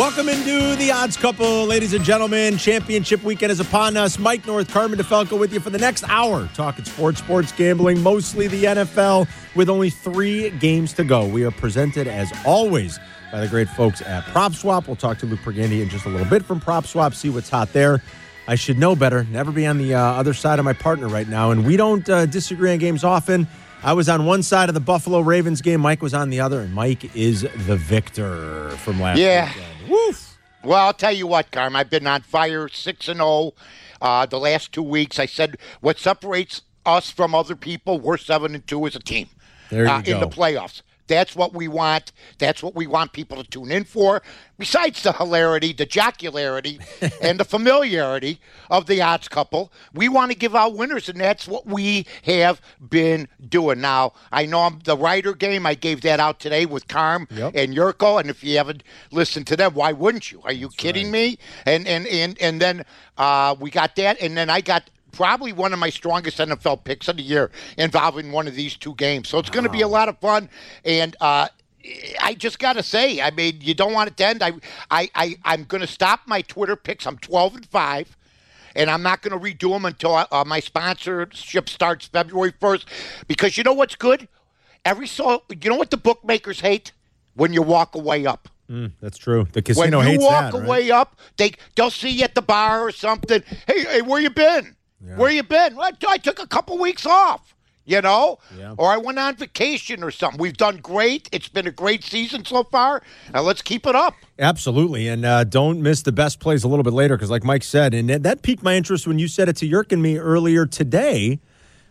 Welcome into the odds couple, ladies and gentlemen. Championship weekend is upon us. Mike North, Carmen DeFalco with you for the next hour, talking sports, sports gambling, mostly the NFL, with only three games to go. We are presented, as always, by the great folks at PropSwap. We'll talk to Luke Pergande in just a little bit from PropSwap, see what's hot there. I should know better, never be on the uh, other side of my partner right now. And we don't uh, disagree on games often. I was on one side of the Buffalo Ravens game. Mike was on the other, and Mike is the victor from last Yeah. weekend. Woof. Well, I'll tell you what, Carm. I've been on fire, six and zero, uh, the last two weeks. I said what separates us from other people. We're seven and two as a team There you uh, go. in the playoffs. That's what we want. That's what we want people to tune in for. Besides the hilarity, the jocularity, and the familiarity of the odds couple, we want to give out winners, and that's what we have been doing. Now, I know I'm the writer game. I gave that out today with Carm Yep. and Jurko, and if you haven't listened to them, why wouldn't you? Are you kidding me? And and and and then uh, we got that, and then I got probably one of my strongest NFL picks of the year involving one of these two games. So it's going to be a lot of fun, and. Uh, I just got to say, I mean, you don't want it to end. I, I, I, I'm going to stop my Twitter picks. I'm 12 and 5 and I'm not going to redo them until uh, my sponsorship starts February 1st. Because you know what's good? Every so, you know what the bookmakers hate when you walk away up. That's true. The When casino you hates walk that. right? away up, they they'll see you at the bar or something. Hey, hey, where you been? Where you been? Well, I took a couple weeks off. You know, Yeah. or I went on vacation or something. We've done great. It's been a great season so far. Now let's keep it up. Absolutely, and uh, don't miss the best plays a little bit later because, like Mike said, and that, piqued my interest when you said it to Yerk and me earlier today.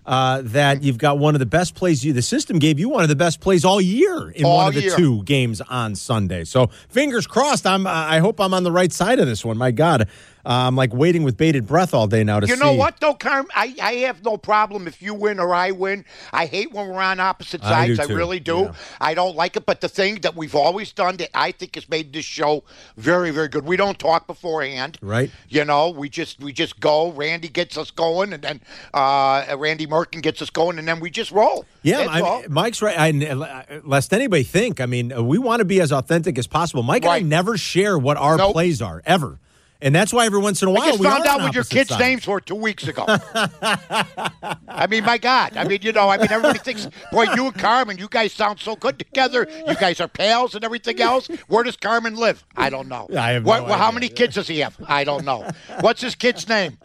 Uh, that you've got one of the best plays. You, the system gave you one of the best plays all year in All one of the year. two games on Sunday. So fingers crossed. I'm. I hope I'm on the right side of this one. My God, I'm like waiting with bated breath all day now to You see. know what, though, Carm? I, I have no problem if you win or I win. I hate when we're on opposite I do sides. I, too, really do. yeah. I don't like it. But the thing that we've always done that I think has made this show very, very good. We don't talk beforehand. Right. You know, we just we just go. Randy gets us going, and then uh, Randy Merkin gets us going, and then we just roll. Yeah, I mean, Mike's right. I, lest anybody think, I mean, we want to be as authentic as possible. Mike and I never share what our Nope. plays are ever, and that's why every once in a while I just we found out what your kids' names were two weeks ago. I mean, my God. I mean, you know, I mean, everybody thinks, boy, you and Carmen, you guys sound so good together. You guys are pals and everything else. Where does Carmen live? I don't know. I have what, no well, How many kids does he have? I don't know. What's his kid's name?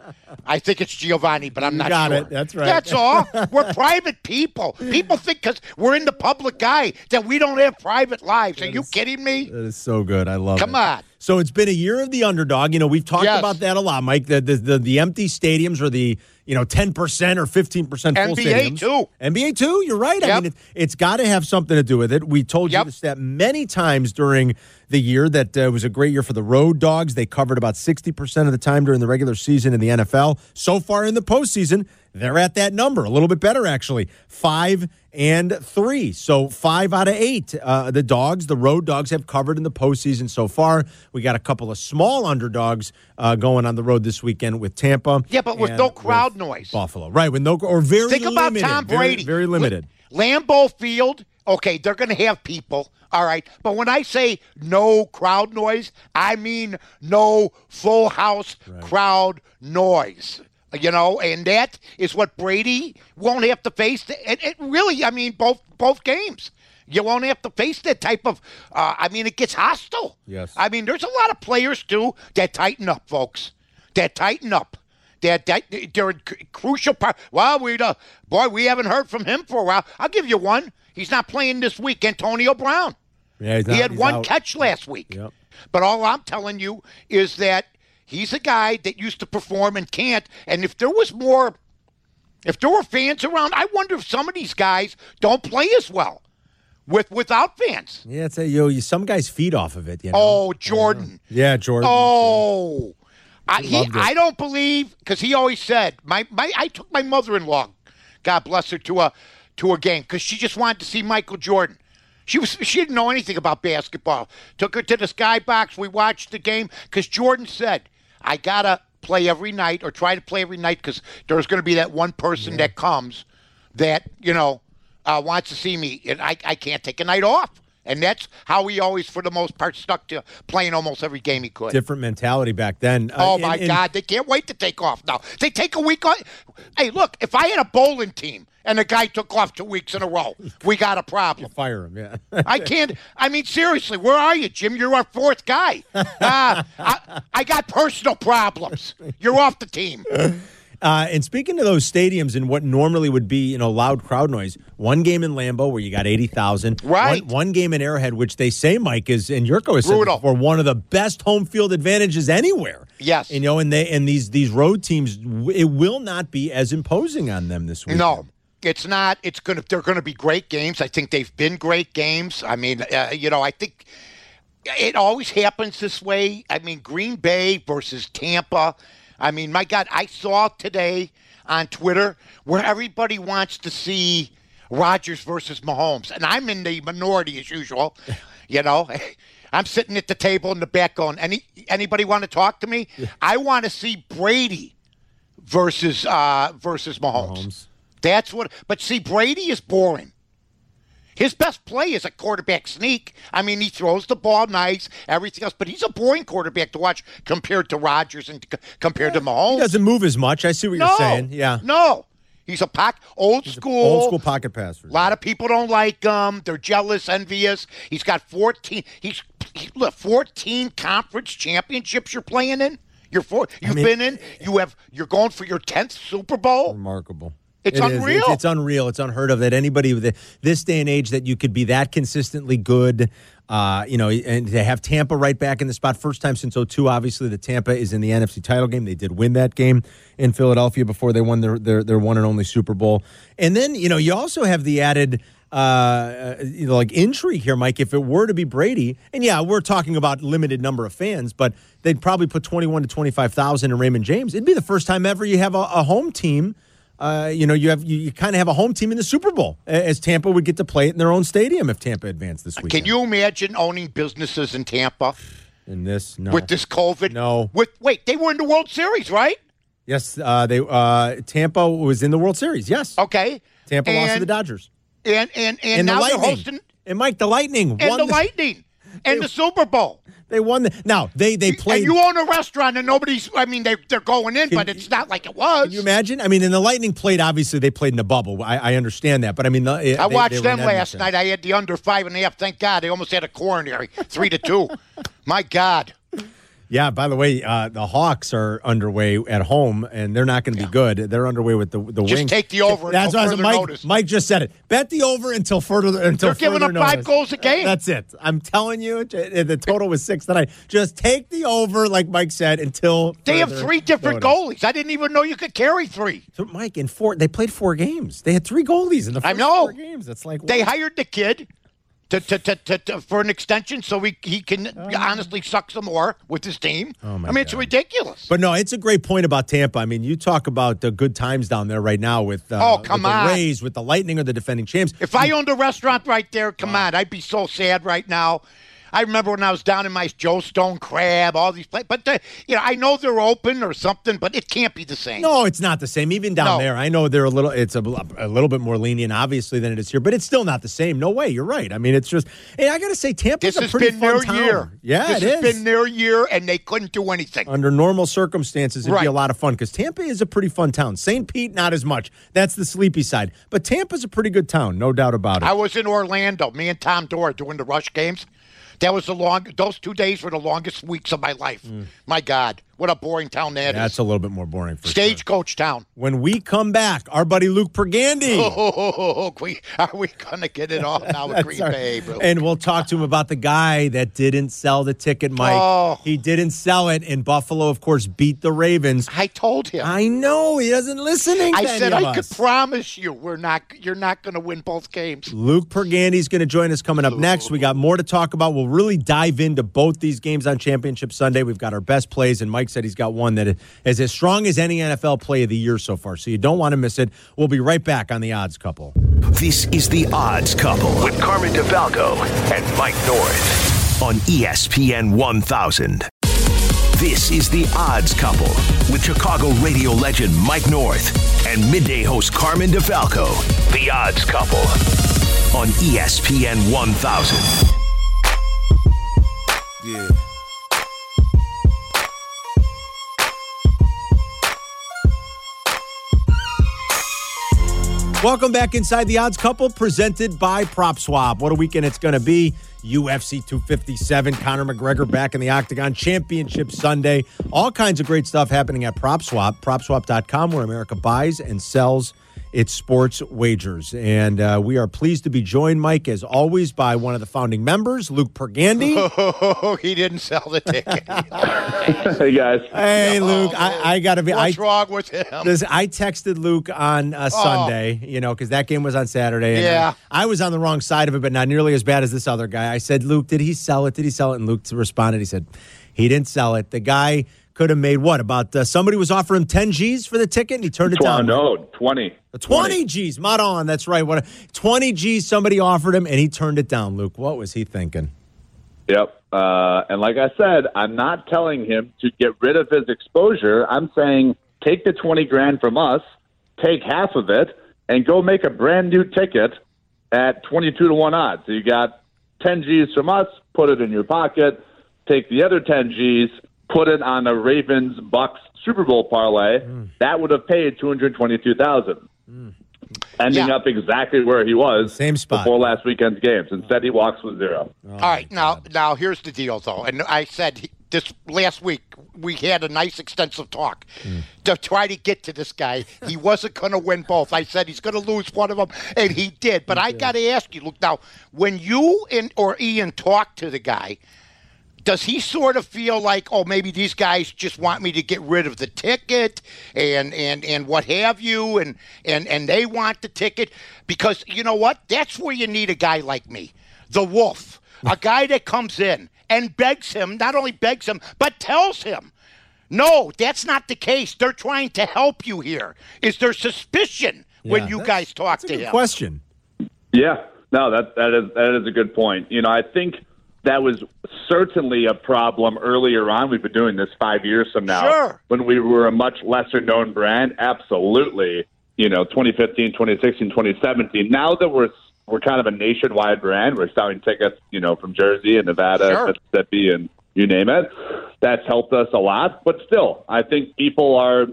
I think it's Giovanni, but I'm not got sure. it. That's right. That's all. We're private people. People think because we're in the public eye that we don't have private lives. Are you kidding me? That is so good. I love it. Come on. So it's been a year of the underdog. You know, we've talked Yes. about that a lot, Mike. The the, the, the empty stadiums or the you know ten percent or fifteen percent full stadiums. NBA stadiums. too. NBA too. You're right. I mean, it, it's got to have something to do with it. We told you this that many times during the year that uh, was a great year for the road dogs. They covered about sixty percent of the time during the regular season in the NFL. So far in the postseason, they're at that number, a little bit better actually, five and three. So five out of eight. Uh, the dogs, the road dogs, have covered in the postseason so far. We got a couple of small underdogs uh, going on the road this weekend with Tampa. Yeah, but with no crowd with noise. Buffalo, right? With no or very Think about limited, Tom very- Brady. very, limited. Lambeau Field, okay, they're going to have people, all right. But when I say no crowd noise, I mean no full house crowd noise. You know, and that is what Brady won't have to face. And it really, I mean, both both games. You won't have to face that type of. Uh, I mean, it gets hostile. Yes. I mean, there's a lot of players too that tighten up, folks. That tighten up. That, that they're crucial part. Well, we uh, boy, we haven't heard from him for a while. I'll give you one. He's not playing this week. Antonio Brown. Yeah, he's he had one out. catch last week. Yep. But all I'm telling you is that he's a guy that used to perform and can't. And if there was more, if there were fans around, I wonder if some of these guys don't play as well with without fans. Yeah, it's a, yo, you, some guys feed off of it. You know? Oh, Jordan. yeah, Jordan. Oh, I, he. I don't believe because he always said my, my I took my mother-in-law, God bless her, to a to a game because she just wanted to see Michael Jordan. She was she didn't know anything about basketball. Took her to the skybox. We watched the game because Jordan said, "I gotta play every night or try to play every night because there's going to be that one person that comes that you know uh, wants to see me, and I I can't take a night off." And that's how he always, for the most part, stuck to playing almost every game he could. Different mentality back then. Uh, Oh and- my and- God! They can't wait to take off now. They take a week off. Hey, look! If I had a bowling team and the guy took off two weeks in a row, we got a problem. Fire him, yeah. I can't. I mean, seriously, where are you, Jim? You're our fourth guy. Uh, I, I got personal problems. You're off the team. Uh, and speaking to those stadiums and what normally would be, you know, loud crowd noise, one game in Lambeau where you got 80,000. Right. One, one game in Arrowhead, which they say, Mike, is, and Jurko Brutal. for one of the best home field advantages anywhere. Yes. You know, and they and these these road teams, it will not be as imposing on them this week. No, it's not. It's gonna. They're gonna be great games. I think they've been great games. I mean, uh, you know, I think it always happens this way. I mean, Green Bay versus Tampa. I mean, my God, I saw today on Twitter where everybody wants to see Rodgers versus Mahomes, and I'm in the minority as usual. You know, I'm sitting at the table in the back going, "Any anybody want to talk to me? I want to see Brady versus uh, versus Mahomes. Mahomes. That's what. But see, Brady is boring. His best play is a quarterback sneak. I mean, he throws the ball nice, everything else, but he's a boring quarterback to watch compared to Rodgers and c- compared to Mahomes. He doesn't move as much. I see what no, you're saying. Yeah. no, he's a pock old school. Old school pocket passer. A lot of people don't like him. They're jealous, envious. He's got 14. He's he, look 14 conference championships you're playing in. You're four. You've mean- been in. You have. You're going for your 10th Super Bowl. Remarkable. It's It unreal. It's, it's unreal. It's unheard of that anybody with the, this day and age that you could be that consistently good. Uh, you know, and to have Tampa right back in the spot, first time since 02. Obviously, the Tampa is in the NFC title game. They did win that game in Philadelphia before they won their their, their one and only Super Bowl. And then you know, you also have the added. Uh, you know, like intrigue here, Mike. If it were to be Brady, and yeah, we're talking about limited number of fans, but they'd probably put twenty-one to twenty-five thousand in Raymond James. It'd be the first time ever you have a, a home team uh, you know, you have you, you kind of have a home team in the Super Bowl, as Tampa would get to play it in their own stadium if Tampa advanced this week. Can you imagine owning businesses in Tampa in this? No. with this COVID? No. With wait, they were in the World Series, right? yes, uh, they uh, Tampa was in the World Series. Yes, Okay. Tampa lost to the Dodgers And and and, and now the they're hosting and Mike, the Lightning and won the Lightning and the Super Bowl. They won. The, now they they played. And you own a restaurant and nobody's. I mean, they they're going in, Can but it's not like it was. Can you imagine? I mean, and the Lightning played. Obviously, they played in the bubble. I, I understand that, but I mean, the, they- I watched they them last night. I had the under five and a half. Thank God, they almost had a coronary, three to two. My God, Yeah. By the way, uh, the Hawks are underway at home, and they're not going to be good. They're underway with the the Just Wings. take the over That's until what Mike, notice. Mike just said it. Bet the over until further until They're giving up five goals a game. That's it. I'm telling you, the total was six tonight. Just take the over, like Mike said, until they have three different notice. goalies. I didn't even know you could carry three. So, Mike, in four, they played four games. They had three goalies in the first I know. four games. That's like They hired the kid to, to, to, to, for an extension so he, he can honestly suck some more with his team. Oh, I mean, it's ridiculous. But no, it's a great point about Tampa. I mean, you talk about the good times down there right now with uh, Oh, come with the on. Rays, with the Lightning, or the defending champs. If I owned a restaurant right there, come on, I'd be so sad right now. I remember when I was down in my Joe's Stone Crab, all these places. But, the, you know, I know they're open or something, but it can't be the same. No, it's not the same. Even down No. there, I know they're a little. It's a, a little bit more lenient, obviously, than it is here, but it's still not the same. No way. You're right. I mean, it's just. Hey, I got to say, Tampa's This a has pretty been fun their town. year. Yeah, this it has is. been their year, and they couldn't do anything. Under normal circumstances, it'd be a lot of fun because Tampa is a pretty fun town. St. Pete, not as much. That's the sleepy side. But Tampa's a pretty good town, no doubt about it. I was in Orlando, me and Tom Dore doing the rush games. That was the long. Those two days were the longest weeks of my life. Mm. My God, what a boring town that is. Mm. That's a little bit more boring for sure. Stagecoach town. When we come back, our buddy Luke Pergande. Oh, we, are we gonna get it all now with Green Sorry. Bay, bro? And we'll talk to him about the guy that didn't sell the ticket, Mike. Oh. He didn't sell it, and Buffalo, of course, beat the Ravens. I told him. I know he doesn't listening. I to said I could promise you we're not. You're not going to win both games. Luke Pergande's going to join us coming up next. We got more to talk about. We'll really dive into both these games on Championship Sunday. We've got our best plays, and Mike Mike said he's got one that is as strong as any NFL play of the year so far. So you don't want to miss it. We'll be right back on the odds couple. This is the odds couple with Carmen DeFalco and Mike North on ESPN 1000. This is the odds couple with Chicago radio legend Mike North and midday host Carmen DeFalco. The odds couple on ESPN 1000. Yeah. Welcome back inside the odds couple presented by Prop Swap. What a weekend it's going to be. UFC 257, Conor McGregor back in the Octagon, Championship Sunday. All kinds of great stuff happening at Prop Swap, propswap.com, where America buys and sells its sports wagers. And uh, we are pleased to be joined, Mike, as always, by one of the founding members, Luke Pergande. Oh, he didn't sell the ticket. hey guys. Hey, Luke, I, I got to be. What's I, wrong with him? This, I texted Luke on uh, Sunday, you know, because that game was on Saturday. and Yeah. I, I was on the wrong side of it, but not nearly as bad as this other guy. I said, Luke, did he sell it? Did he sell it? And Luke responded, he said, he didn't sell it. The guy could have made what? About uh, somebody was offering him 10 G's for the ticket and he turned it down. no, 20. 20 G's, not on. That's right. What? 20 G's somebody offered him and he turned it down, Luke. What was he thinking? Yep. Uh, and like I said, I'm not telling him to get rid of his exposure. I'm saying take the 20 grand from us, take half of it, and go make a brand new ticket at 22 to 1 odds. So you got 10 G's from us, put it in your pocket, take the other 10 G's, put it on a Ravens Bucks Super Bowl parlay. Mm. That would have paid 222,000. Mm. Ending Yeah. up exactly where he was Same spot. before last weekend's games. Instead, he walks with zero. Oh, All right, now now here's the deal though, and I said he- this last week we had a nice extensive talk mm. to try to get to this guy. He wasn't going to win both. I said he's going to lose one of them, and he did. But I got to ask you, look now, when you and or Ian talked to the guy, does he sort of feel like, oh, maybe these guys just want me to get rid of the ticket and and and what have you, and and and they want the ticket because you know what? That's where you need a guy like me, the Wolf, a guy that comes in and begs him, not only begs him, but tells him. No, that's not the case. They're trying to help you here. Is there suspicion when you guys talk That's a to good him? question. Yeah, no, that that is that is a good point. You know, I think that was certainly a problem earlier on. We've been doing this five years from now. Sure. When we were a much lesser known brand, absolutely. You know, 2015, 2016, 2017. Now that we're we're kind of a nationwide brand, we're selling tickets, you know, from Jersey and Nevada, Sure. Mississippi, and you name it. That's helped us a lot. But still, I think people are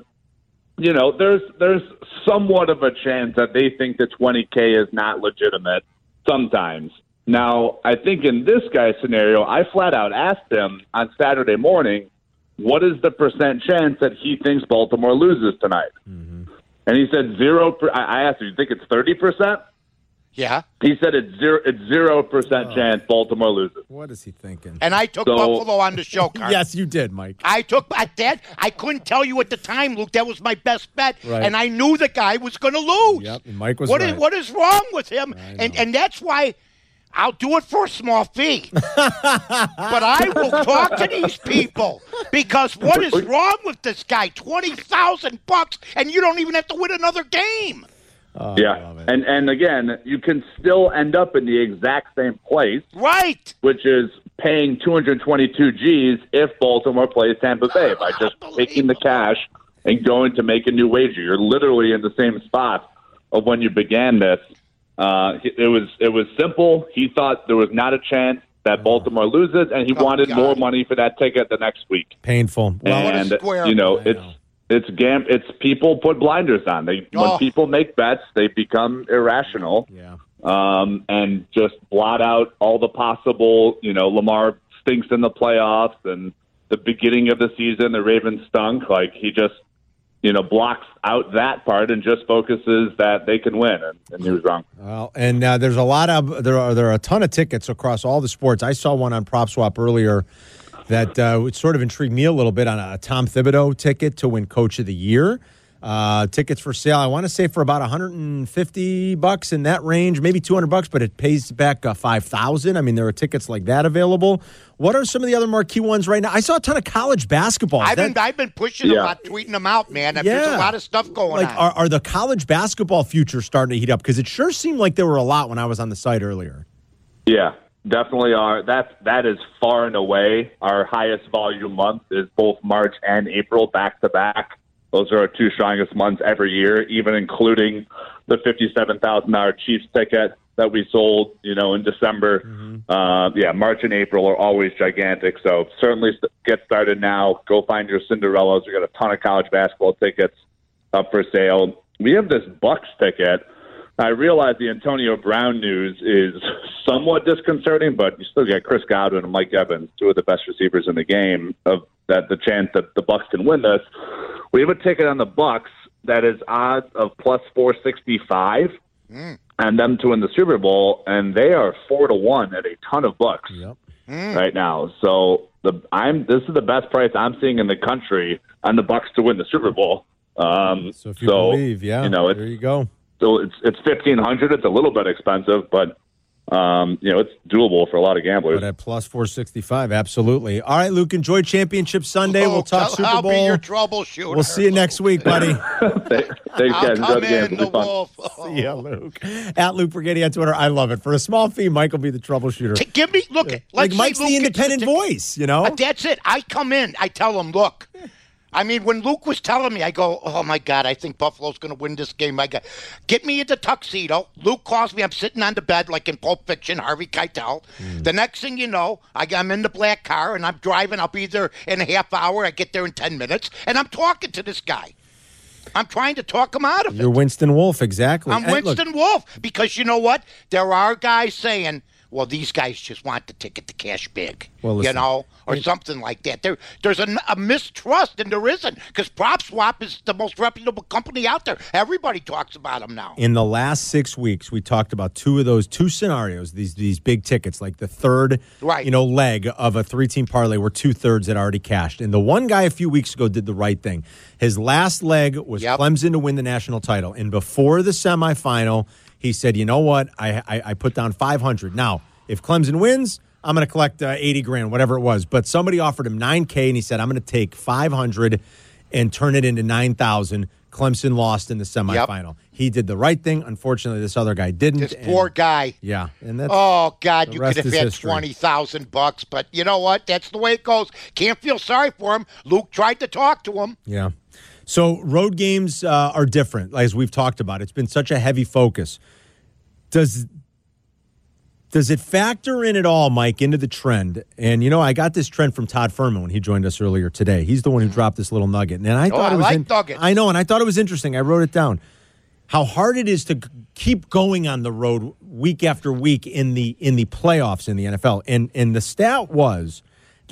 you know, there's there's somewhat of a chance that they think the 20k is not legitimate sometimes. Now, I think in this guy's scenario, I flat out asked him on Saturday morning, what is the percent chance that he thinks Baltimore loses tonight? Mm-hmm. And he said zero. Per- I I asked him, you think it's 30 percent? Yeah. He said it's zero. It's zero percent oh. chance Baltimore loses. What is he thinking? And I took So- Buffalo on the show, Carl. yes, you did, Mike. I took at that. I couldn't tell you at the time, Luke. That was my best bet, Right. and I knew the guy was going to lose. Yep, and Mike was What is- right. what is wrong with him? And and that's why I'll do it for a small fee. but I will talk to these people because what is wrong with this guy? Twenty thousand bucks, and you don't even have to win another game. Oh, yeah, and and again, you can still end up in the exact same place. Right. which is paying 222 G's if Baltimore plays Tampa Bay by just taking the cash and going to make a new wager. You're literally in the same spot of when you began this. Uh, it was it was simple. He thought there was not a chance that Baltimore loses, and he Oh, wanted God. more money for that ticket the next week. Painful. Well, what a and square. you know, it's know. it's gam it's people put blinders on. They Oh. when people make bets, they become irrational yeah. um, and just blot out all the possible. You know, Lamar stinks in the playoffs, and the beginning of the season, the Ravens stunk. Like he just, you know, blocks out that part and just focuses that they can win, and, and he was wrong. Well, and uh, there's a lot of there are there are a ton of tickets across all the sports. I saw one on Prop Swap earlier that uh, sort of intrigued me a little bit on a Tom Thibodeau ticket to win Coach of the Year. Uh, tickets for sale, I want to say for about 150 bucks in that range, maybe 200 bucks, but it pays back uh, 5,000. I mean, there are tickets like that available. What are some of the other marquee ones right now? I saw a ton of college basketball. I've That- been I've been pushing Yeah. them out, tweeting them out, man. There's a lot of stuff going like, on. Are, are the college basketball futures starting to heat up? Because it sure seemed like there were a lot when I was on the site earlier. Yeah, definitely are. That's that is far and away our highest volume month is both March and April back to back. Those are our two strongest months every year, even including the fifty-seven thousand dollar Chiefs ticket that we sold, you know, in December. Uh, yeah, March and April are always gigantic. So certainly get started now. Go find your Cinderellas. We got a ton of college basketball tickets up for sale. We have this Bucks ticket. I realize the Antonio Brown news is somewhat disconcerting, but you still get Chris Godwin and Mike Evans, two of the best receivers in the game, of that the chance that the Bucks can win this. We have a ticket on the Bucks that is odds of plus four sixty five, and them to win the Super Bowl, and they are four to one at a ton of bucks Yep. right now. So the I'm this is the best price I'm seeing in the country on the Bucks to win the Super Bowl. Um, So if you believe, yeah, you know, there you go. so it's it's fifteen hundred. It's a little bit expensive, but um, you know it's doable for a lot of gamblers. But at plus 465, absolutely. All right, Luke, enjoy Championship Sunday. We'll Oh, talk I'll- Super I'll Bowl. be your troubleshooter. We'll see you next week, buddy. Thanks, I'll guys. Enjoy come the game. in, It'll the be fun. wolf. See ya, Luke. At Luke Pergande on Twitter. I love it. For a small fee, Mike will be the troubleshooter. T- Give me look. Like let's Mike's Luke the independent tick- voice, you know? Uh, That's it. I come in. I tell him, look. I mean, when Luke was telling me, I go, "Oh my God, I think Buffalo's going to win this game." I got, get me into tuxedo. Luke calls me. I'm sitting on the bed like in Pulp Fiction, Harvey Keitel. Hmm. The next thing you know, I, I'm in the black car and I'm driving. I'll be there in a half hour. I get there in ten minutes, and I'm talking to this guy. I'm trying to talk him out of it. You're Winston Wolf, exactly. I'm And look, Winston Wolf because you know what? There are guys saying, "Well, these guys just want the ticket to cash big," Well, you know, or something like that. There, there's a, a mistrust, and there isn't because PropSwap is the most reputable company out there. Everybody talks about them now. in the last six weeks, we talked about two of those two scenarios. These these big tickets, like the third, Right. you know, leg of a three team parlay, where two thirds had already cashed. And the one guy a few weeks ago did the right thing. His last leg was Yep. Clemson to win the national title, and before the semifinal, he said, "You know what? I I, I put down five hundred. Now, if Clemson wins." I'm going to collect uh, 80 grand, whatever it was. But somebody offered him 9K, and he said, I'm going to take 500 and turn it into 9,000. Clemson lost in the semifinal. He did the right thing. Unfortunately, this other guy didn't. This and- poor guy. Yeah, and that's Oh God, you could have had history. twenty thousand bucks, but you know what? That's the way it goes. Can't feel sorry for him. Luke tried to talk to him. yeah. So road games uh, are different, as we've talked about. It's been such a heavy focus. Does does it factor in at all, Mike, into the trend? And you know, I got this trend from Todd Fuhrman when he joined us earlier today. He's the one who mm-hmm. dropped this little nugget, and I oh, thought I it was like in-. I know, and I thought it was interesting. I wrote it down. How hard it is to keep going on the road week after week in the in the playoffs in the NFL, and and the stat was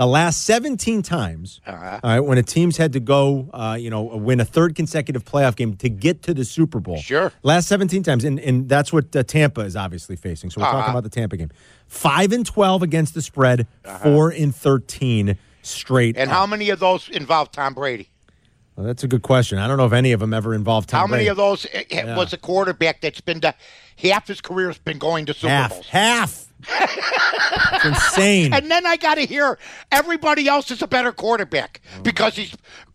the last 17 times, Uh-huh. all right, when a team's had to go, uh, you know, win a third consecutive playoff game to get to the Super Bowl. Sure. Last 17 times, and, and that's what uh, Tampa is obviously facing. So we're talking Uh-huh. about the Tampa game. Five and 12 against the spread, four and 13 straight. And up. how many of those involve Tom Brady? Well, that's a good question. I don't know if any of them ever involved Tom Brady. How many Brady. of those eh, eh, was a quarterback that's been to half his career has been going to Super half, Bowls? half. insane. And then I got to hear everybody else is a better quarterback because he's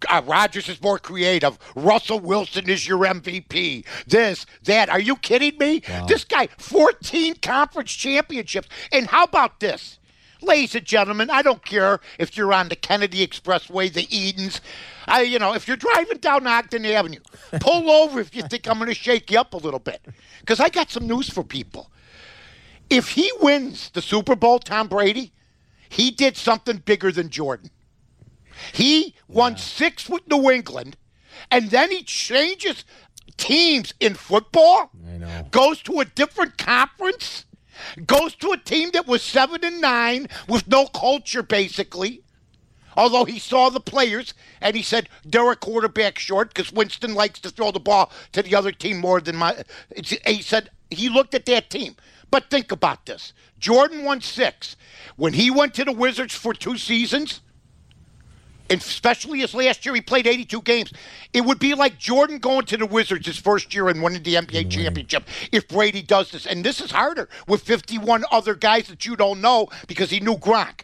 uh, Rodgers is more creative. Russell Wilson is your MVP. This, that. Are you kidding me? This guy, 14 conference championships. And how about this? Ladies and gentlemen, I don't care if you're on the Kennedy Expressway, the Edens. I, you know, if you're driving down Ogden Avenue, pull over if you think I'm going to shake you up a little bit. Because I got some news for people if he wins the Super Bowl, Tom Brady, he did something bigger than Jordan. He won six with New England, and then he changes teams in football. I know. Goes to a different conference. Goes to a team that was seven and nine with no culture, basically. Although he saw the players and he said they're a quarterback short because Winston likes to throw the ball to the other team more than my. He said he looked at that team. But think about this: Jordan won six when he went to the Wizards for two seasons. and especially his last year, he played 82 games. It would be like Jordan going to the Wizards his first year and winning the NBA championship if Brady does this. And this is harder with 51 other guys that you don't know because he knew Gronk.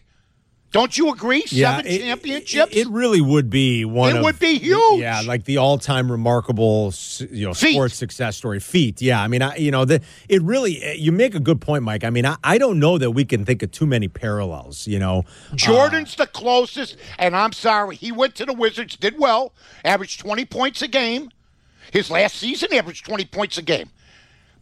Don't you agree? Seven it- championships. It, it really would be one. It of- would be huge. Yeah, like the all-time remarkable, you know, Feat. sports success story. Feat. Yeah, I mean, I, you know, the, it really. eh, You make a good point, Mike. I mean, I, I don't know that we can think of too many parallels. You know, Jordan's the closest, and I'm sorry. He went to the Wizards, did well, averaged 20 points a game. His last season averaged 20 points a game.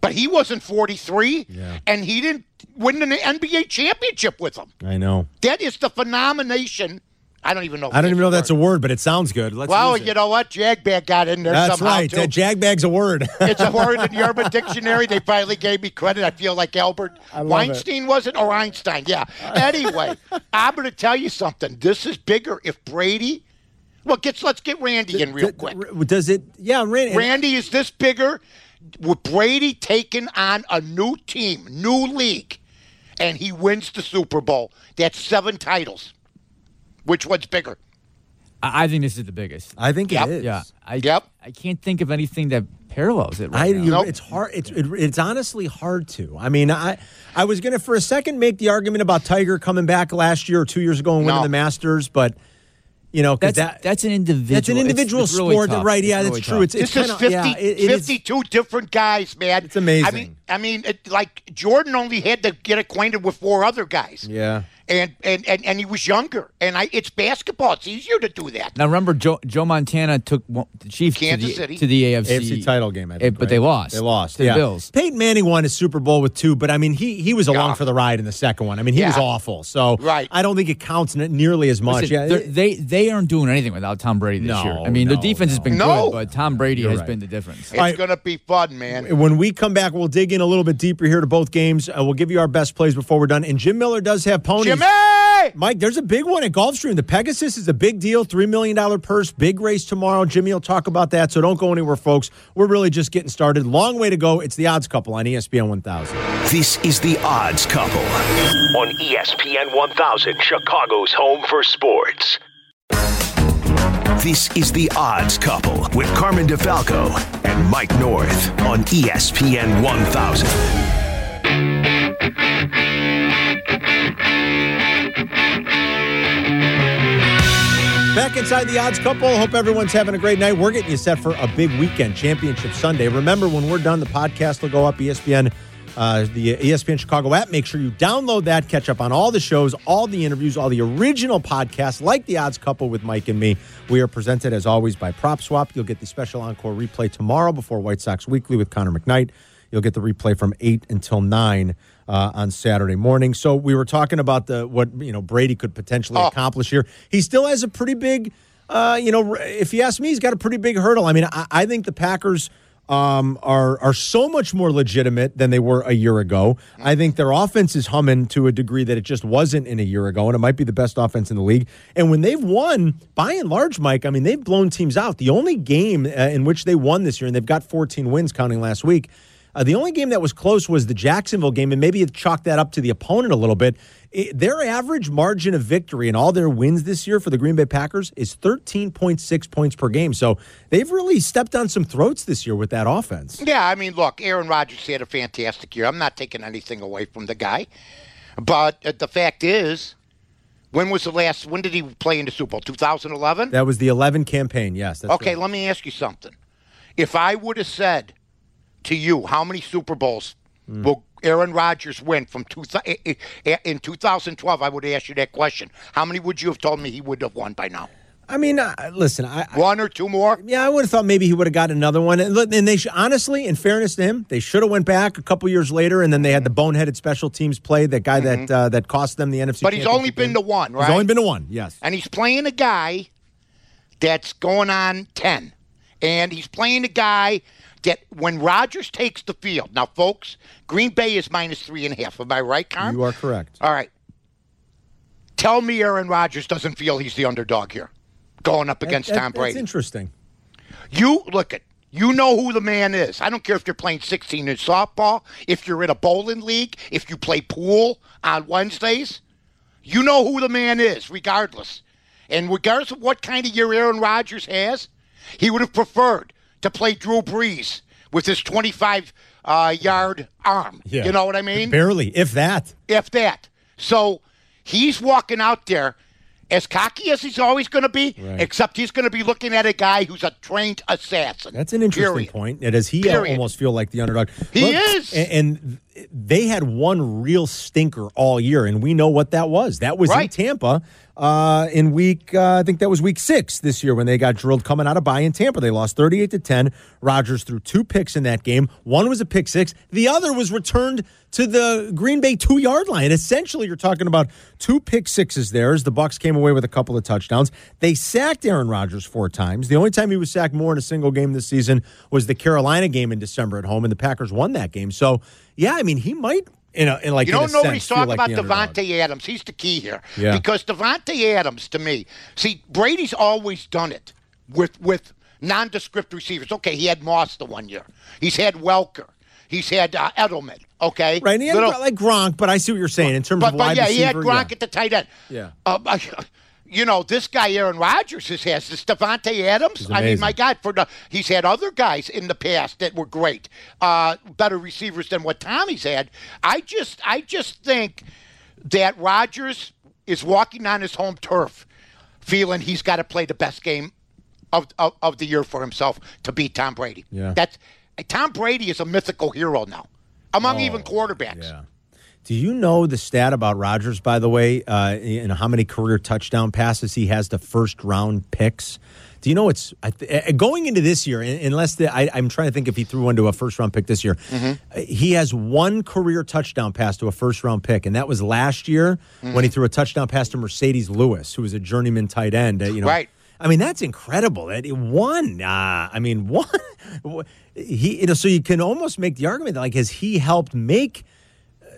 But he wasn't 43, Yeah. and he didn't win an NBA championship with them. I know. That is the phenomenation. I don't even know. I don't even know that's that's a word, but it sounds good. Let's Well, use it. you know what? Jagbag got in there that's somehow, right. too. That jagbag's a word. It's a word in the Urban Dictionary. They finally gave me credit. I feel like Albert love it. Weinstein wasn't, or Einstein? Yeah. Anyway, I'm going to tell you something. This is bigger. If Brady, well, gets let's get Randy in real quick. Does it? Yeah, Randy. Randy is this bigger with Brady taking on a new team, new league, and he wins the Super Bowl. That's seven titles. Which one's bigger? I, I think this is the biggest. I think Yep. it is. yeah, I Yep. I can't think of anything that parallels it. I, Right now. Nope. it's hard. It's it, it's honestly hard to. I mean, I I was gonna for a second make the argument about Tiger coming back last year or two years ago and winning No. the Masters, but you know, because that's that that's an individual. that's an it's- individual it's really sport, tough. right? Yeah, It's that's really true. tough. It's it's This kinda, 50, yeah, it- it is- 52 different guys, man. It's amazing. I mean, I mean, it, like Jordan only had to get acquainted with four other guys. yeah. And, and, and, and he was younger. And I, it's basketball. It's easier to do that. Now remember, Joe, Joe Montana took one- the Chiefs Kansas to, the, City. to the AFC, AFC title game, I Eh, think, but they lost. They lost. to yeah. the Bills. Peyton Manning won a Super Bowl with two, but I mean, he he was along Yeah. for the ride in the second one. I mean, he was awful. So Right. I don't think it counts n- nearly as much. Listen, yeah, they're- they they aren't doing anything without Tom Brady this No, year. I mean, the no, defense has been No. good, but Tom Brady You're has right. been the difference. It's All right. going to be fun, man. When we come back, we'll dig in a little bit deeper here to both games. Uh, we'll give you our best plays before we're done. And Jim Miller does have ponies. Jimmy! Mike, there's a big one at Gulfstream. The Pegasus is a big deal, $3 million purse, big race tomorrow. Jimmy will talk about that, so don't go anywhere, folks. We're really just getting started. Long way to go. It's the odds couple on ESPN 1000. This is the Odds Couple on ESPN 1000, Chicago's home for sports. This is the Odds Couple with Carmen DeFalco and Mike North on ESPN 1000. Back inside the odds couple. Hope everyone's having a great night. We're getting you set for a big weekend, Championship Sunday. Remember, when we're done, the podcast will go up. ESPN, uh, the ESPN Chicago app. Make sure you download that. Catch up on all the shows, all the interviews, all the original podcasts, like the odds couple with Mike and me. We are presented as always by Prop Swap. You'll get the special encore replay tomorrow before White Sox Weekly with Connor McKnight. You'll get the replay from eight until nine uh, on Saturday morning. So we were talking about the what you know Brady could potentially Oh. accomplish here. He still has a pretty big, uh, you know, if you ask me, he's got a pretty big hurdle. I mean, I, I think the Packers. Um, are are so much more legitimate than they were a year ago. I think their offense is humming to a degree that it just wasn't in a year ago, and it might be the best offense in the league. And when they've won, by and large, Mike, I mean they've blown teams out. The only game uh, in which they won this year, and they've got 14 wins, counting last week, uh, the only game that was close was the Jacksonville game, and maybe you chalk that up to the opponent a little bit. It- their average margin of victory in all their wins this year for the Green Bay Packers is 13.6 points per game. So they've really stepped on some throats this year with that offense. Yeah, I mean, look, Aaron Rodgers had a fantastic year. I'm not taking anything away from the guy. But uh, the fact is, when was the last, when did he play in the Super Bowl? 2011? That was the 11 campaign. Yes. That's Okay, right. let me ask you something. If I would have said to you, how many Super Bowls Hmm. will Aaron Rodgers win from two, in 2012? I would asked you that question. How many would you have told me he would have won by now? I mean, uh, listen, I, One or two more? Yeah, I would have thought maybe he would have got another one. And, and they should, honestly, in fairness to him, they should have went back a couple years later, and then they had the boneheaded special teams play. That guy that uh, that cost them the NFC. Mm-hmm. But he's only been game. to one, right? He's only been to one. Yes. and he's playing a guy that's going on 10. And he's playing a guy that when Rodgers takes the field, now, folks, Green Bay is minus three and a half. Am I right, Carm? You are correct. All right. Tell me Aaron Rodgers doesn't feel he's the underdog here going up against That- that- Tom That's Brady. interesting. You look at you know who the man is. I don't care if you're playing 16 in softball, if you're in a bowling league, if you play pool on Wednesdays. You know who the man is, regardless. And regardless of what kind of year Aaron Rodgers has, he would have preferred to play Drew Brees with his 25 uh, yard arm. Yeah. You know what I mean? Barely, if that. if that. So he's walking out there as cocky as he's always going to be, Right. except he's going to be looking at a guy who's a trained assassin. That's an interesting Period. point. Does he Period. almost feel like the underdog? He is. And, and they had one real stinker all year, and we know what that was. That was in Tampa uh, in week, uh, I think that was week six this year when they got drilled coming out of bye in Tampa. They lost 38 to 10. Rodgers threw two picks in that game. One was a pick six, the other was returned to the Green Bay two yard line. Essentially, you're talking about two pick sixes there as the Bucks came away with a couple of touchdowns. They sacked Aaron Rodgers four times. The only time he was sacked more in a single game this season was the Carolina game in December at home, and the Packers won that game. So, yeah, I mean, he might. In a, in like You in know, sense, feel talking like about. Davante Adams. He's the key here. Yeah. Because Davante Adams, to me, see, Brady's always done it with with nondescript receivers. Okay, he had Moss the one year. He's had Welker. He's had uh, Edelman. Okay, Right, and he had Little- like Gronk, but I see what you're saying in terms but, of but wide yeah, he had Gronk yeah. at the tight end. Yeah. Uh, you know, this guy Aaron Rodgers has has this Davante Adams. I mean, my God, for the he's had other guys in the past that were great, uh, better receivers than what Tommy's had. I just, I just think that Rodgers is walking on his home turf, feeling he's got to play the best game of, of of the year for himself to beat Tom Brady. Yeah. that's Tom Brady is a mythical hero now among even quarterbacks. Oh, Yeah. Do you know the stat about Rodgers, by the way, uh, and how many career touchdown passes he has to first round picks? Do you know it's uh, going into this year? Unless the, I, I'm trying to think if he threw one to a first round pick this year, Mm-hmm. he has one career touchdown pass to a first round pick, and that was last year Mm-hmm. when he threw a touchdown pass to Marcedes Lewis, who was a journeyman tight end. uh, you know, Right. I mean, that's incredible. That won. Uh, I mean, one. He, you know, so you can almost make the argument that, like, has he helped make,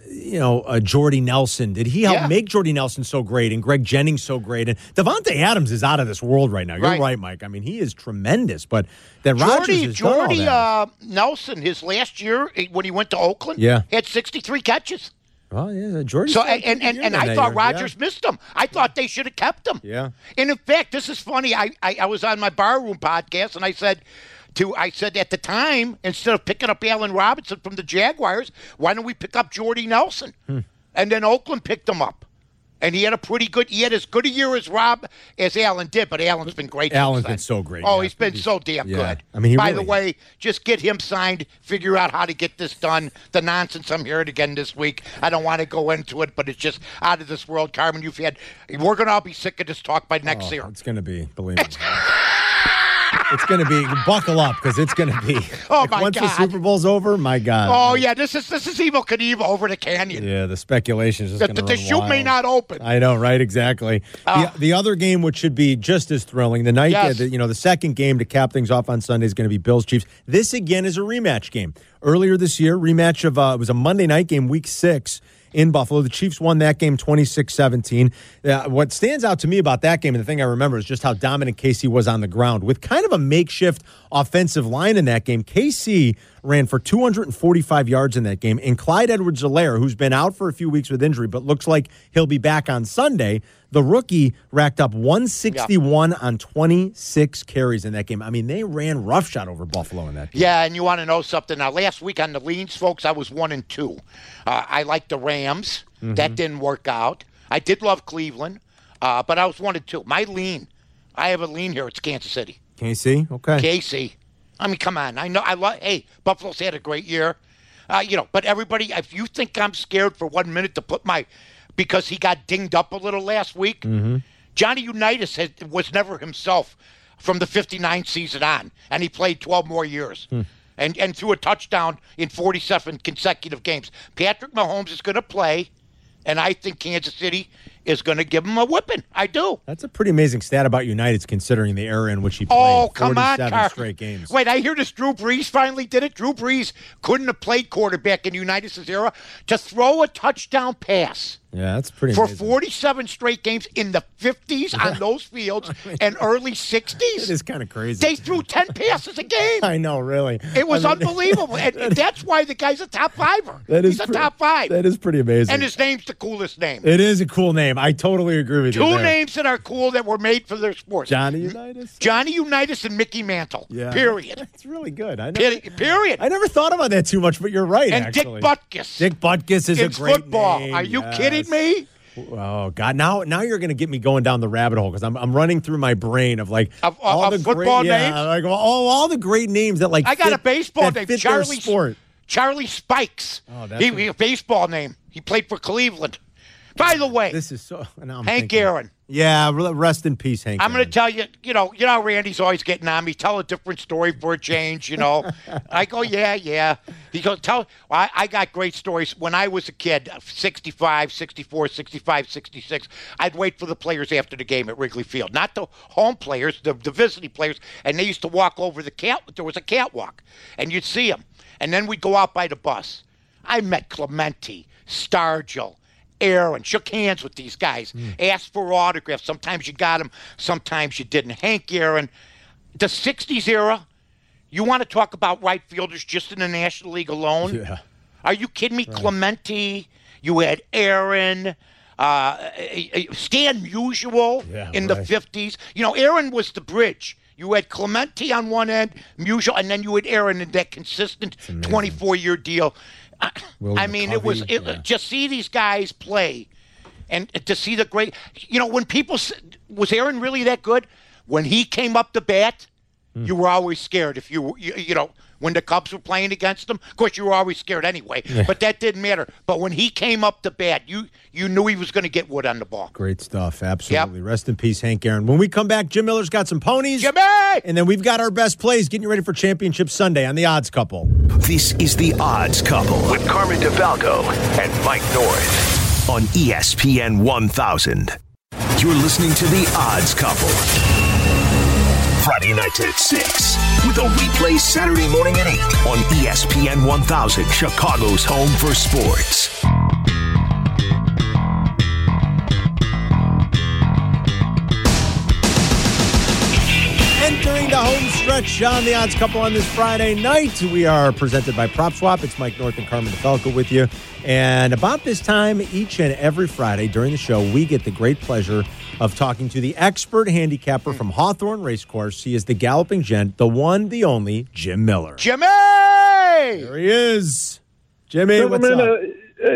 you know, uh, Jordy Nelson? Did he help Yeah. make Jordy Nelson so great and Greg Jennings so great? And Davante Adams is out of this world right now. You're right, Right. Mike. I mean, he is tremendous. But that Rodgers Jordy, all Jordy uh, Nelson, his last year eh, when he went to Oakland, Yeah. had 63 catches. well, yeah, Jordy. So and and, and, and I thought Rodgers missed him. I thought they should have kept him. Yeah. And in fact, this is funny. I, I, I was on my barroom podcast and I said to I said at the time, instead of picking up Allen Robinson from the Jaguars, why don't we pick up Jordy Nelson? Hmm. And then Oakland picked him up. And he had a pretty good he had as good a year as Rob as Allen did, but Allen's been great. Allen's been so great, Oh, yeah. he's been He's- so damn yeah. good. I mean, he by really- the way, just get him signed. Figure out how to get this done. The nonsense I'm hearing again this week. I don't want to go into it, but it's just out of this world, Carmen. You've had. We're gonna all be sick of this talk by next Oh, year. it's going to be, believe me. it's going to be. Buckle up because it's going to be. Oh, like, my once the God. Super Bowl's over, my God. Oh yeah, this is this is Evel Knievel over the canyon. Yeah, the speculation is just The, going the, the chute may not open. I know, right? Exactly. the, the other game, which should be just as thrilling, the night, Ah. Yes. the, you know, the second game to cap things off on Sunday is going to be Bills Chiefs. This again is a rematch game. Earlier this year, rematch of uh, it was a Monday night game, Week Six in Buffalo. The Chiefs won that game 26-17. Uh, what stands out to me about that game, and the thing I remember, is just how dominant KC was on the ground with kind of a makeshift offensive line in that game. KC ran for 245 yards in that game, and Clyde Edwards-Helaire, who's been out for a few weeks with injury, but looks like he'll be back on Sunday. The rookie racked up 161 on 26 carries in that game. I mean, they ran roughshod over Buffalo in that game. Yeah, and you want to know something? Now, last week on the leans, folks, I was one and two. Uh, I liked the Rams. Mm-hmm. That didn't work out. I did love Cleveland, uh, but I was one and two. My lean, I have a lean here. It's Kansas City. KC, okay. KC. I mean, come on. I know. I love. Hey, Buffalo's had a great year. Uh, you know, but everybody, if you think I'm scared for one minute to put my, because he got dinged up a little last week, Johnny Unitas has, was never himself from the 59 season on, and he played 12 more years. And, and threw a touchdown in 47 consecutive games. Patrick Mahomes is going to play, and I think Kansas City is going to give him a whipping. I do. That's a pretty amazing stat about Unitas' considering the era in which he played. Oh, come on, 47 Carl. straight games. Wait, I hear this Drew Brees finally did it. Drew Brees couldn't have played quarterback in Unitas' era to throw a touchdown pass Yeah, that's pretty for amazing. 47 straight games in the 50s on those fields and early 60s. It is kind of crazy. They threw 10 passes a game. I know, really. It was I mean, unbelievable. And that's why the guy's a top fiver. That is He's a top five. That is pretty amazing. and his name's the coolest name. it is a cool name. I totally agree with you. Two names that are cool that were made for their sport. Johnny Unitas. Johnny Unitas and Mickey Mantle. Yeah. Period. That's really good. I never, Period. I never thought about that too much, but you're right. and actually. Dick Butkus. Dick Butkus is it's a great football. name. Are you Yes. kidding me? Oh God! Now, now you're going to get me going down the rabbit hole because I'm, I'm running through my brain of like Of- of- all of the football great, yeah, names? like all, all the great names that like I got fit- a baseball name, Charlie sport. Charlie Spikes. Oh, that's he, he- a baseball name. He played for Cleveland. By the way, This is so. Hank thinking- Aaron. Yeah, rest in peace, Hank. I'm going to tell you, you know, you know, Randy's always getting on me. Tell a different story for a change, you know. I go, yeah, yeah. He goes, tell. Well, I, I got great stories. When I was a kid, 65, 64, 65, 66, I'd wait for the players after the game at Wrigley Field. Not the home players, the, the visiting players. And they used to walk over the cat. There was a catwalk, and you'd see them. And then we'd go out by the bus. I met Clemente, Stargell, Aaron, shook hands with these guys, hmm. asked for autographs. Sometimes you got them, sometimes you didn't. Hank Aaron, the 60s era, you want to talk about right fielders just in the National League alone? Yeah. Are you kidding me? Clemente, you had Aaron, uh, uh, uh, Stan Musial Yeah, in the 50s. You know, Aaron was the bridge. You had Clemente on one end, Musial, and then you had Aaron in that consistent 24 year deal. I, Will I mean, it was it, yeah. just see these guys play, and to see the great. You know, when people was Aaron really that good? When he came up to bat, Hmm. you were always scared. If you, you you know when the Cubs were playing against him, of course you were always scared anyway. But that didn't matter. But when he came up to bat, you you knew he was going to get wood on the ball. Great stuff. Absolutely. Rest in peace, Hank Aaron. When we come back, Jim Miller's got some ponies. Jimmy! And then we've got our best plays getting you ready for Championship Sunday on the Odds Couple. This is the Odds Couple with Carmen DeFalco and Mike North on ESPN 1000. You're listening to the Odds Couple. Friday nights at 6 with a replay Saturday morning at 8 on ESPN 1000, Chicago's home for sports. Entering the home stretch on the odds couple on this Friday night. We are presented by PropSwap. It's Mike North and Carmen DeFalco with you. And about this time, each and every Friday during the show, we get the great pleasure of talking to the expert handicapper from Hawthorne Racecourse. He is the galloping gent, the one, the only, Jim Miller. Jimmy! There he is. Jimmy, what's up? uh, uh,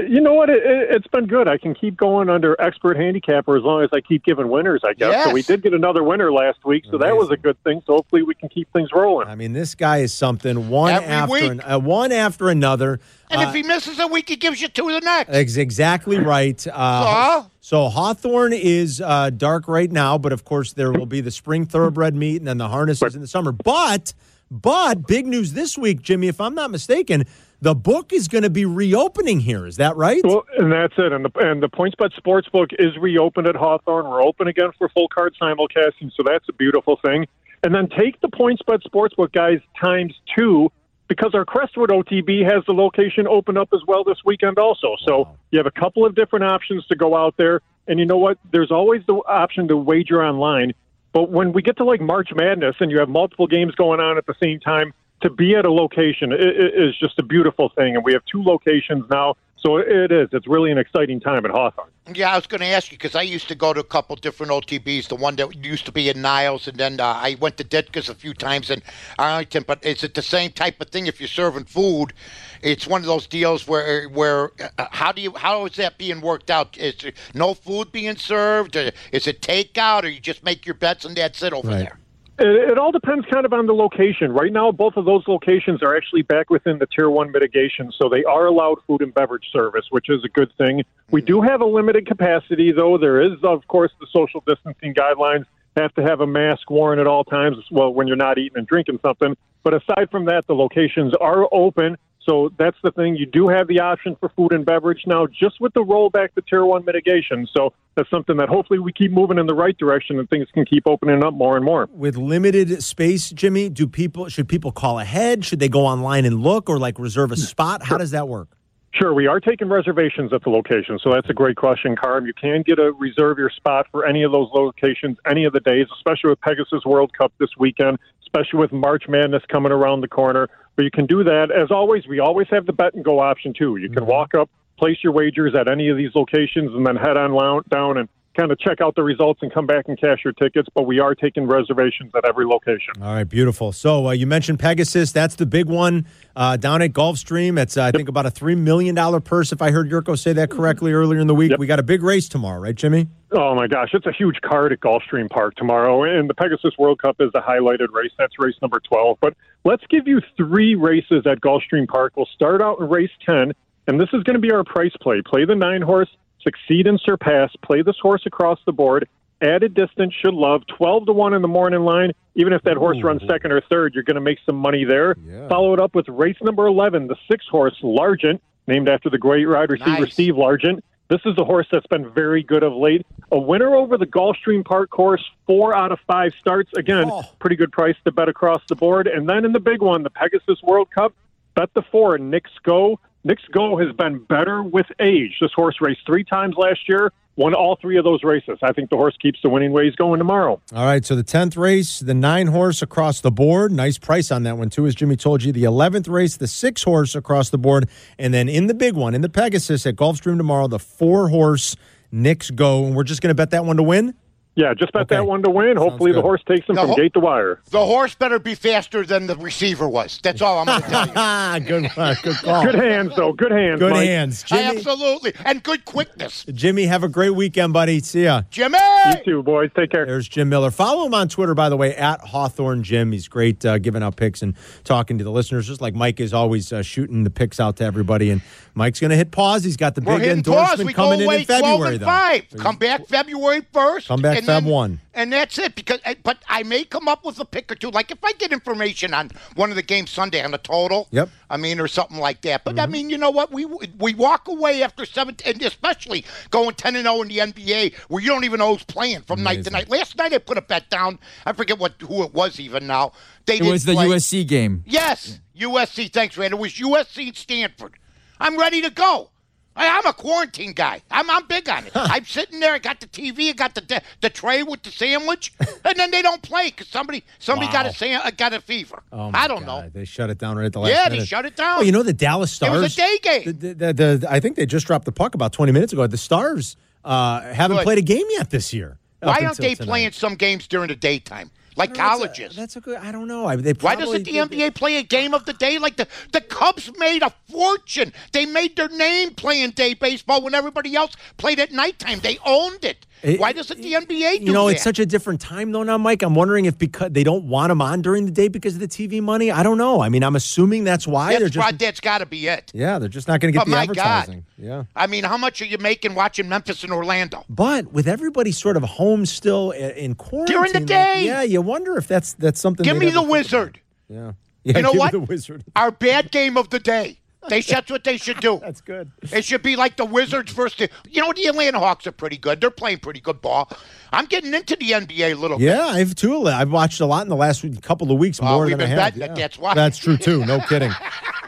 you know what? It, it, it's been good. I can keep going under expert handicapper as long as I keep giving winners, I guess. Yes. So we did get another winner last week, so that was a good thing. So hopefully we can keep things rolling. I mean, this guy is something one Every after week. an, uh, one after another. And Uh, if he misses a week, he gives you two the next. Ex- exactly right. Uh, So? so Hawthorne is uh, dark right now, but of course there will be the spring thoroughbred meet and then the harnesses in the summer. But but big news this week, Jimmy. If I'm not mistaken, the book is going to be reopening here. Is that right? Well, and that's it. And the and the PointsBet Sportsbook is reopened at Hawthorne. We're open again for full card simulcasting, so that's a beautiful thing. And then take the PointsBet Sportsbook guys times two because our Crestwood OTB has the location open up as well this weekend also. So you have a couple of different options to go out there. And you know what? There's always the option to wager online. But when we get to like March Madness and you have multiple games going on at the same time, to be at a location i- i- is just a beautiful thing. And we have two locations now. So it is. It's really an exciting time at Hawthorne. Yeah, I was going to ask you because I used to go to a couple different OTBs. The one that used to be in Niles, and then uh, I went to Ditka's a few times in Arlington. But is it the same type of thing? If you're serving food, it's one of those deals where where uh, how do you how is that being worked out? Is there no food being served? Or is it takeout, or you just make your bets and that's it over Right. there? It, it all depends kind of on the location. Right now, both of those locations are actually back within the Tier 1 mitigation, so they are allowed food and beverage service, which is a good thing. We mm-hmm. do have a limited capacity, though. There is, of course, the social distancing guidelines. Have to have a mask worn at all times, well, when you're not eating and drinking something. But aside from that, the locations are open. So that's the thing. You do have the option for food and beverage now, just with the rollback to Tier 1 mitigation. So that's something that hopefully we keep moving in the right direction and things can keep opening up more and more. With limited space, Jimmy, do people should people call ahead? Should they go online and look, or like reserve a spot? How does that work? Sure, we are taking reservations at the location, so that's a great question, Carm. You can get a reserve your spot for any of those locations, any of the days, especially with Pegasus World Cup this weekend, especially with March Madness coming around the corner. But you can do that. As always, we always have the bet and go option too. You can mm-hmm. walk up, place your wagers at any of these locations, and then head on down and kind of check out the results and come back and cash your tickets. But we are taking reservations at every location. All right, beautiful. So uh, you mentioned Pegasus. That's the big one uh, down at Gulfstream. It's, uh, I think, about a $3 million purse, if I heard Jurko say that correctly earlier in the week. Yep. We got a big race tomorrow, right, Jimmy? Oh my gosh, it's a huge card at Gulfstream Park tomorrow, and the Pegasus World Cup is the highlighted race. That's race number 12. But let's give you three races at Gulfstream Park. We'll start out in race 10, and this is going to be our price play. Play the nine horse, succeed and surpass, play this horse across the board. Added distance should love 12 to 1 in the morning line. Even if that horse runs second or third, you're going to make some money there. Yeah. Follow it up with race number 11, the six horse Largent, named after the great wide receiver Nice. Steve Largent. This is a horse that's been very good of late. A winner over the Gulfstream Park course, four out of five starts. Again, Oh. pretty good price to bet across the board. And then in the big one, the Pegasus World Cup, bet the four, Knicks Go. Knicks Go has been better with age. This horse raced three times last year, won all three of those races. I think the horse keeps the winning ways going tomorrow. All right, so the 10th race, the nine horse across the board. Nice price on that one, too, as Jimmy told you. The 11th race, the six horse across the board. And then in the big one, in the Pegasus at Gulfstream tomorrow, the four horse Knicks Go. And we're just going to bet that one to win? Yeah, just bet Okay. that one to win. Hopefully good. the horse takes him The from ho- gate to wire. The horse better be faster than the receiver was. That's all I'm going to tell you. Ah, good, uh, good call. Good hands, though. Good hands. Good Mike. hands. Jimmy, Absolutely. And good quickness. Jimmy, have a great weekend, buddy. See ya. Jimmy! You too, boys. Take care. There's Jim Miller. Follow him on Twitter, by the way, at Hawthorne Jim. He's great uh, giving out picks and talking to the listeners, just like Mike is always uh, shooting the picks out to everybody. And Mike's going to hit pause. He's got the We're big endorsement coming in in February, though. 5. Come back February 1st. Come back and Feb then- 1. And that's it. Because, uh, But I may come up with a pick or two. Like if I get information on one of the games Sunday on the total. Yep. Mm-hmm. I mean, or something like that. But I mean, you know what? We we walk away after seven, and especially going 10 and 0 in the NBA where you don't even know who's playing from night to night. Last night I put a bet down. I forget what who it was even now. They It was the play. USC game. Yes, USC. Thanks, Rand. It was USC and Stanford. I'm ready to go. I, I'm a quarantine guy. I'm, I'm big on it. I'm sitting there. I got the TV. I got the the tray with the sandwich, and then they don't play because somebody somebody got a sam- got a fever. Oh, I don't God. know. They shut it down right at the last Yeah, minute. they shut it down. Oh, you know the Dallas Stars. It was a day game. The, the, the, I think they just dropped the puck about 20 minutes ago. The Stars uh, haven't Good. played a game yet this year. Why aren't they tonight. playing some games during the daytime, like a- colleges? That's a good. I don't know. I, they Why doesn't the NBA play a game of the day? Like the, the Cubs made a fortune. They made their name playing day baseball when everybody else played at nighttime. They owned it. It- Why doesn't the NBA do You know, that? it's such a different time though now, Mike. I'm wondering if because they don't want them on during the day because of the TV money. I don't know. I mean, I'm assuming that's why they're just. that's got to be it. yeah, they're just not going to get But the my advertising. God. Yeah. I mean, how much are you making watching Memphis and Orlando? But with everybody sort of home still eh, in quarantine, During the like, day. yeah, you wonder if that's that's something. Give me the about. wizard. Yeah, yeah. You know what? The wizard. Our bad game of the day. They that's what they should do. That's good. It should be like the Wizards versus the. You know, the Atlanta Hawks are pretty good. They're playing pretty good ball. I'm getting into the NBA a little bit. Yeah, I've too. I've watched a lot in the last week- couple of weeks, more than I have. yeah. that's why. That's true too. No kidding.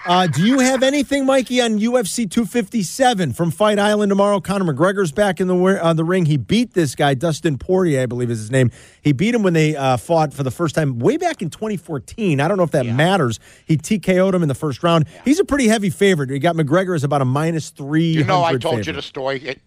Uh, do you have anything, Mikey, on UFC 257 from Fight Island tomorrow? Conor McGregor's back in the uh, the ring. He beat this guy, Dustin Poirier, I believe is his name. He beat him when they uh, fought for the first time way back in 2014. I don't know if that matters. He TKO'd him in the first round. He's a pretty heavy favorite. He got McGregor as about a minus three. You know, I told you the story. It,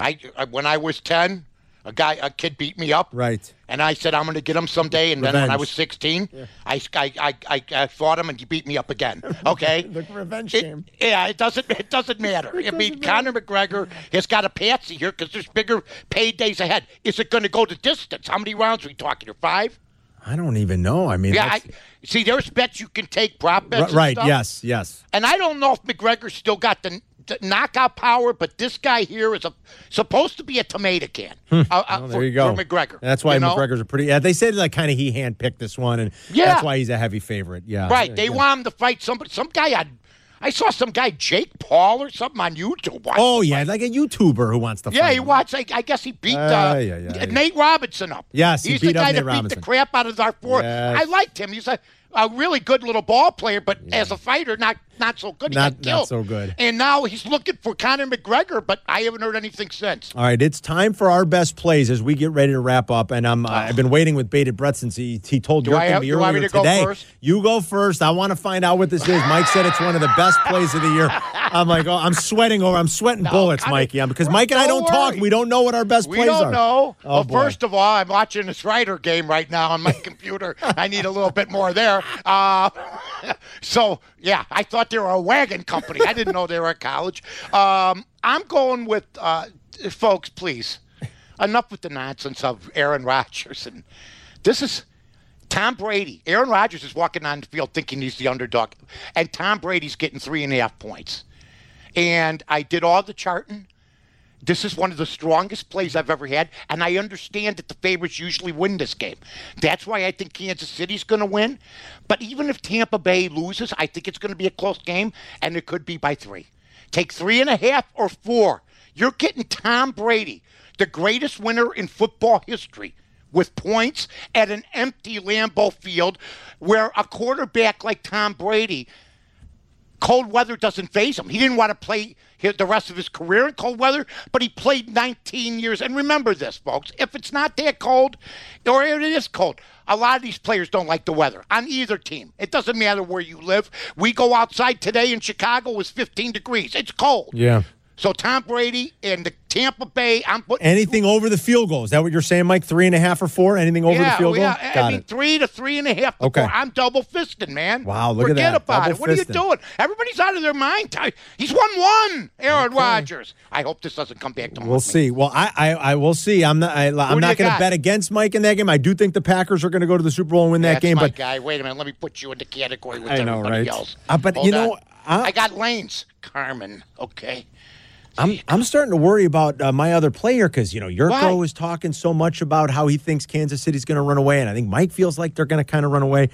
I, I when I was ten, a guy, a kid beat me up. Right. And I said I'm going to get him someday. And then when I was 16, I, I, I, I, I fought him and he beat me up again. Okay. The revenge It- game. Yeah, it doesn't. It doesn't matter. I mean, Conor McGregor has got a patsy here because there's bigger paydays ahead. Is it going to go the distance? How many rounds are we talking? Here, five? I don't even know. I mean, Yeah. I, see, there's bets you can take, prop bets. And right. stuff. Yes. Yes. And I don't know if McGregor's still got the knockout power, but this guy here is a, supposed to be a tomato can. Uh, uh, Well, there for, you go. McGregor. That's why you know? McGregor's a pretty. Yeah, they said like kind of he handpicked this one, and Yeah. that's why he's a heavy favorite. Yeah, Right. They Yeah. want him to fight somebody. Some guy on. I saw some guy, Jake Paul or something on YouTube. Oh yeah, like a YouTuber who wants to. Yeah, he watched. I, I guess he beat Uh, uh, yeah, yeah, yeah. Nate Robinson up. Yes, he he's beat the up guy Nate that beat the crap out of our four. Yes. I liked him. He's a, a really good little ball player, but as a fighter, not not so good. He Not- not so good. And now he's looking for Conor McGregor, but I haven't heard anything since. All right, it's time for our best plays as we get ready to wrap up. And I'm ah. I've been waiting with bated breath since he, he told Do I Jurgen have- me do you want me earlier to go today. first? You go first. I want to find out what this is. Mike said it's one of the best plays of the year. I'm like, oh, I'm sweating over. I'm sweating bullets, Conor- Mikey. I'm, because Mike and I Don't don't talk. We don't know what our best We plays don't know. Oh, well, boy. first of all, I'm watching this Rider game right now on my computer. I need a little bit more there. Uh, so, yeah, I thought they were a wagon company. I didn't know they were a college. Um, I'm going with, uh, folks, please, enough with the nonsense of Aaron Rodgers. And this is. Tom Brady, Aaron Rodgers is walking on the field thinking he's the underdog, and Tom Brady's getting three and a half points. And I did all the charting. This is one of the strongest plays I've ever had, and I understand that the favorites usually win this game. That's why I think Kansas City's going to win. But even if Tampa Bay loses, I think it's going to be a close game, and it could be by three. Take three and a half or four. You're getting Tom Brady, the greatest winner in football history, with points at an empty Lambeau Field, where a quarterback like Tom Brady cold weather doesn't phase him. He didn't want to play the rest of his career in cold weather, but he played 19 years. And remember this, folks: if it's not that cold, or it is cold, a lot of these players don't like the weather on either team. It doesn't matter where you live. We go outside today in Chicago was 15 degrees. It's cold. Yeah. So Tom Brady and the Tampa Bay, I'm putting Anything over the field goal. Is that what you're saying, Mike? Three and a half or four? Anything over yeah, the field goal? yeah. Got I mean, it. three to three and a half. to Okay. four. I'm double fisting, man. Wow, look at that. Forget about Double it. What are you doing? Everybody's out of their mind. He's won one, Aaron Rodgers. I hope this doesn't come back to haunt We'll me. see. Well, I, I, I will see. I'm not. I, I'm not going to bet against Mike in that game. I do think the Packers are going to go to the Super Bowl and win that game. my But guy. Wait a minute. Let me put you in the category with I know, everybody right? else. Uh, but Hold you know. I- I got lanes, Carmen. Okay. I'm I'm starting to worry about uh, my other player because you know Jurko Why? is talking so much about how he thinks Kansas City's going to run away, and I think Mike feels like they're going to kind of run away.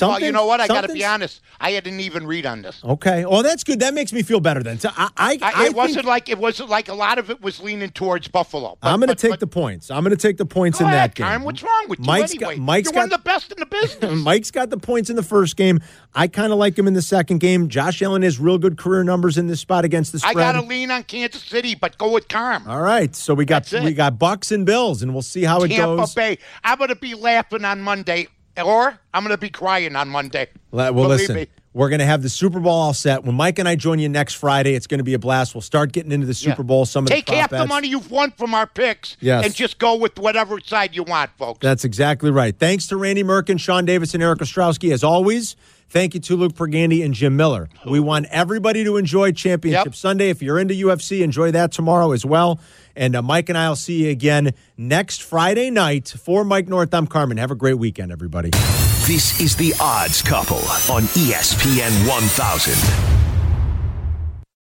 Well, you know what? I got to be honest. I didn't even read on this. Okay. Oh, that's good. That makes me feel better then. So I, I, I, I it wasn't like it wasn't like a lot of it was leaning towards Buffalo. But- I'm going to take but- the points. I'm going to take the points in ahead, that game. What's wrong with you Mike's anyway? got Mike's You're one of the best in the business. Mike's got the points in the first game. I kind of like him in the second game. Josh Allen has real good career numbers in this spot against the spread. I got to lean on Kansas City, but go with Carm. All right, so we got we got Bucks and Bills, and we'll see how it Tampa goes. Bay. I'm going to be laughing on Monday, or I'm going to be crying on Monday. Well, Believe listen, me. we're going to have the Super Bowl all set. When Mike and I join you next Friday, it's going to be a blast. We'll start getting into the Super Yeah. Bowl. Some of Take the prop half the money you've won from our picks Yes. and just go with whatever side you want, folks. That's exactly right. Thanks to Randy Merkin, Sean Davis, and Eric Ostrowski. As always, thank you to Luke Pergande and Jim Miller. We want everybody to enjoy Championship Yep. Sunday. If you're into UFC, enjoy that tomorrow as well. And uh, Mike and I will see you again next Friday night. For Mike North, I'm Carmen. Have a great weekend, everybody. This is The Odds Couple on ESPN 1000.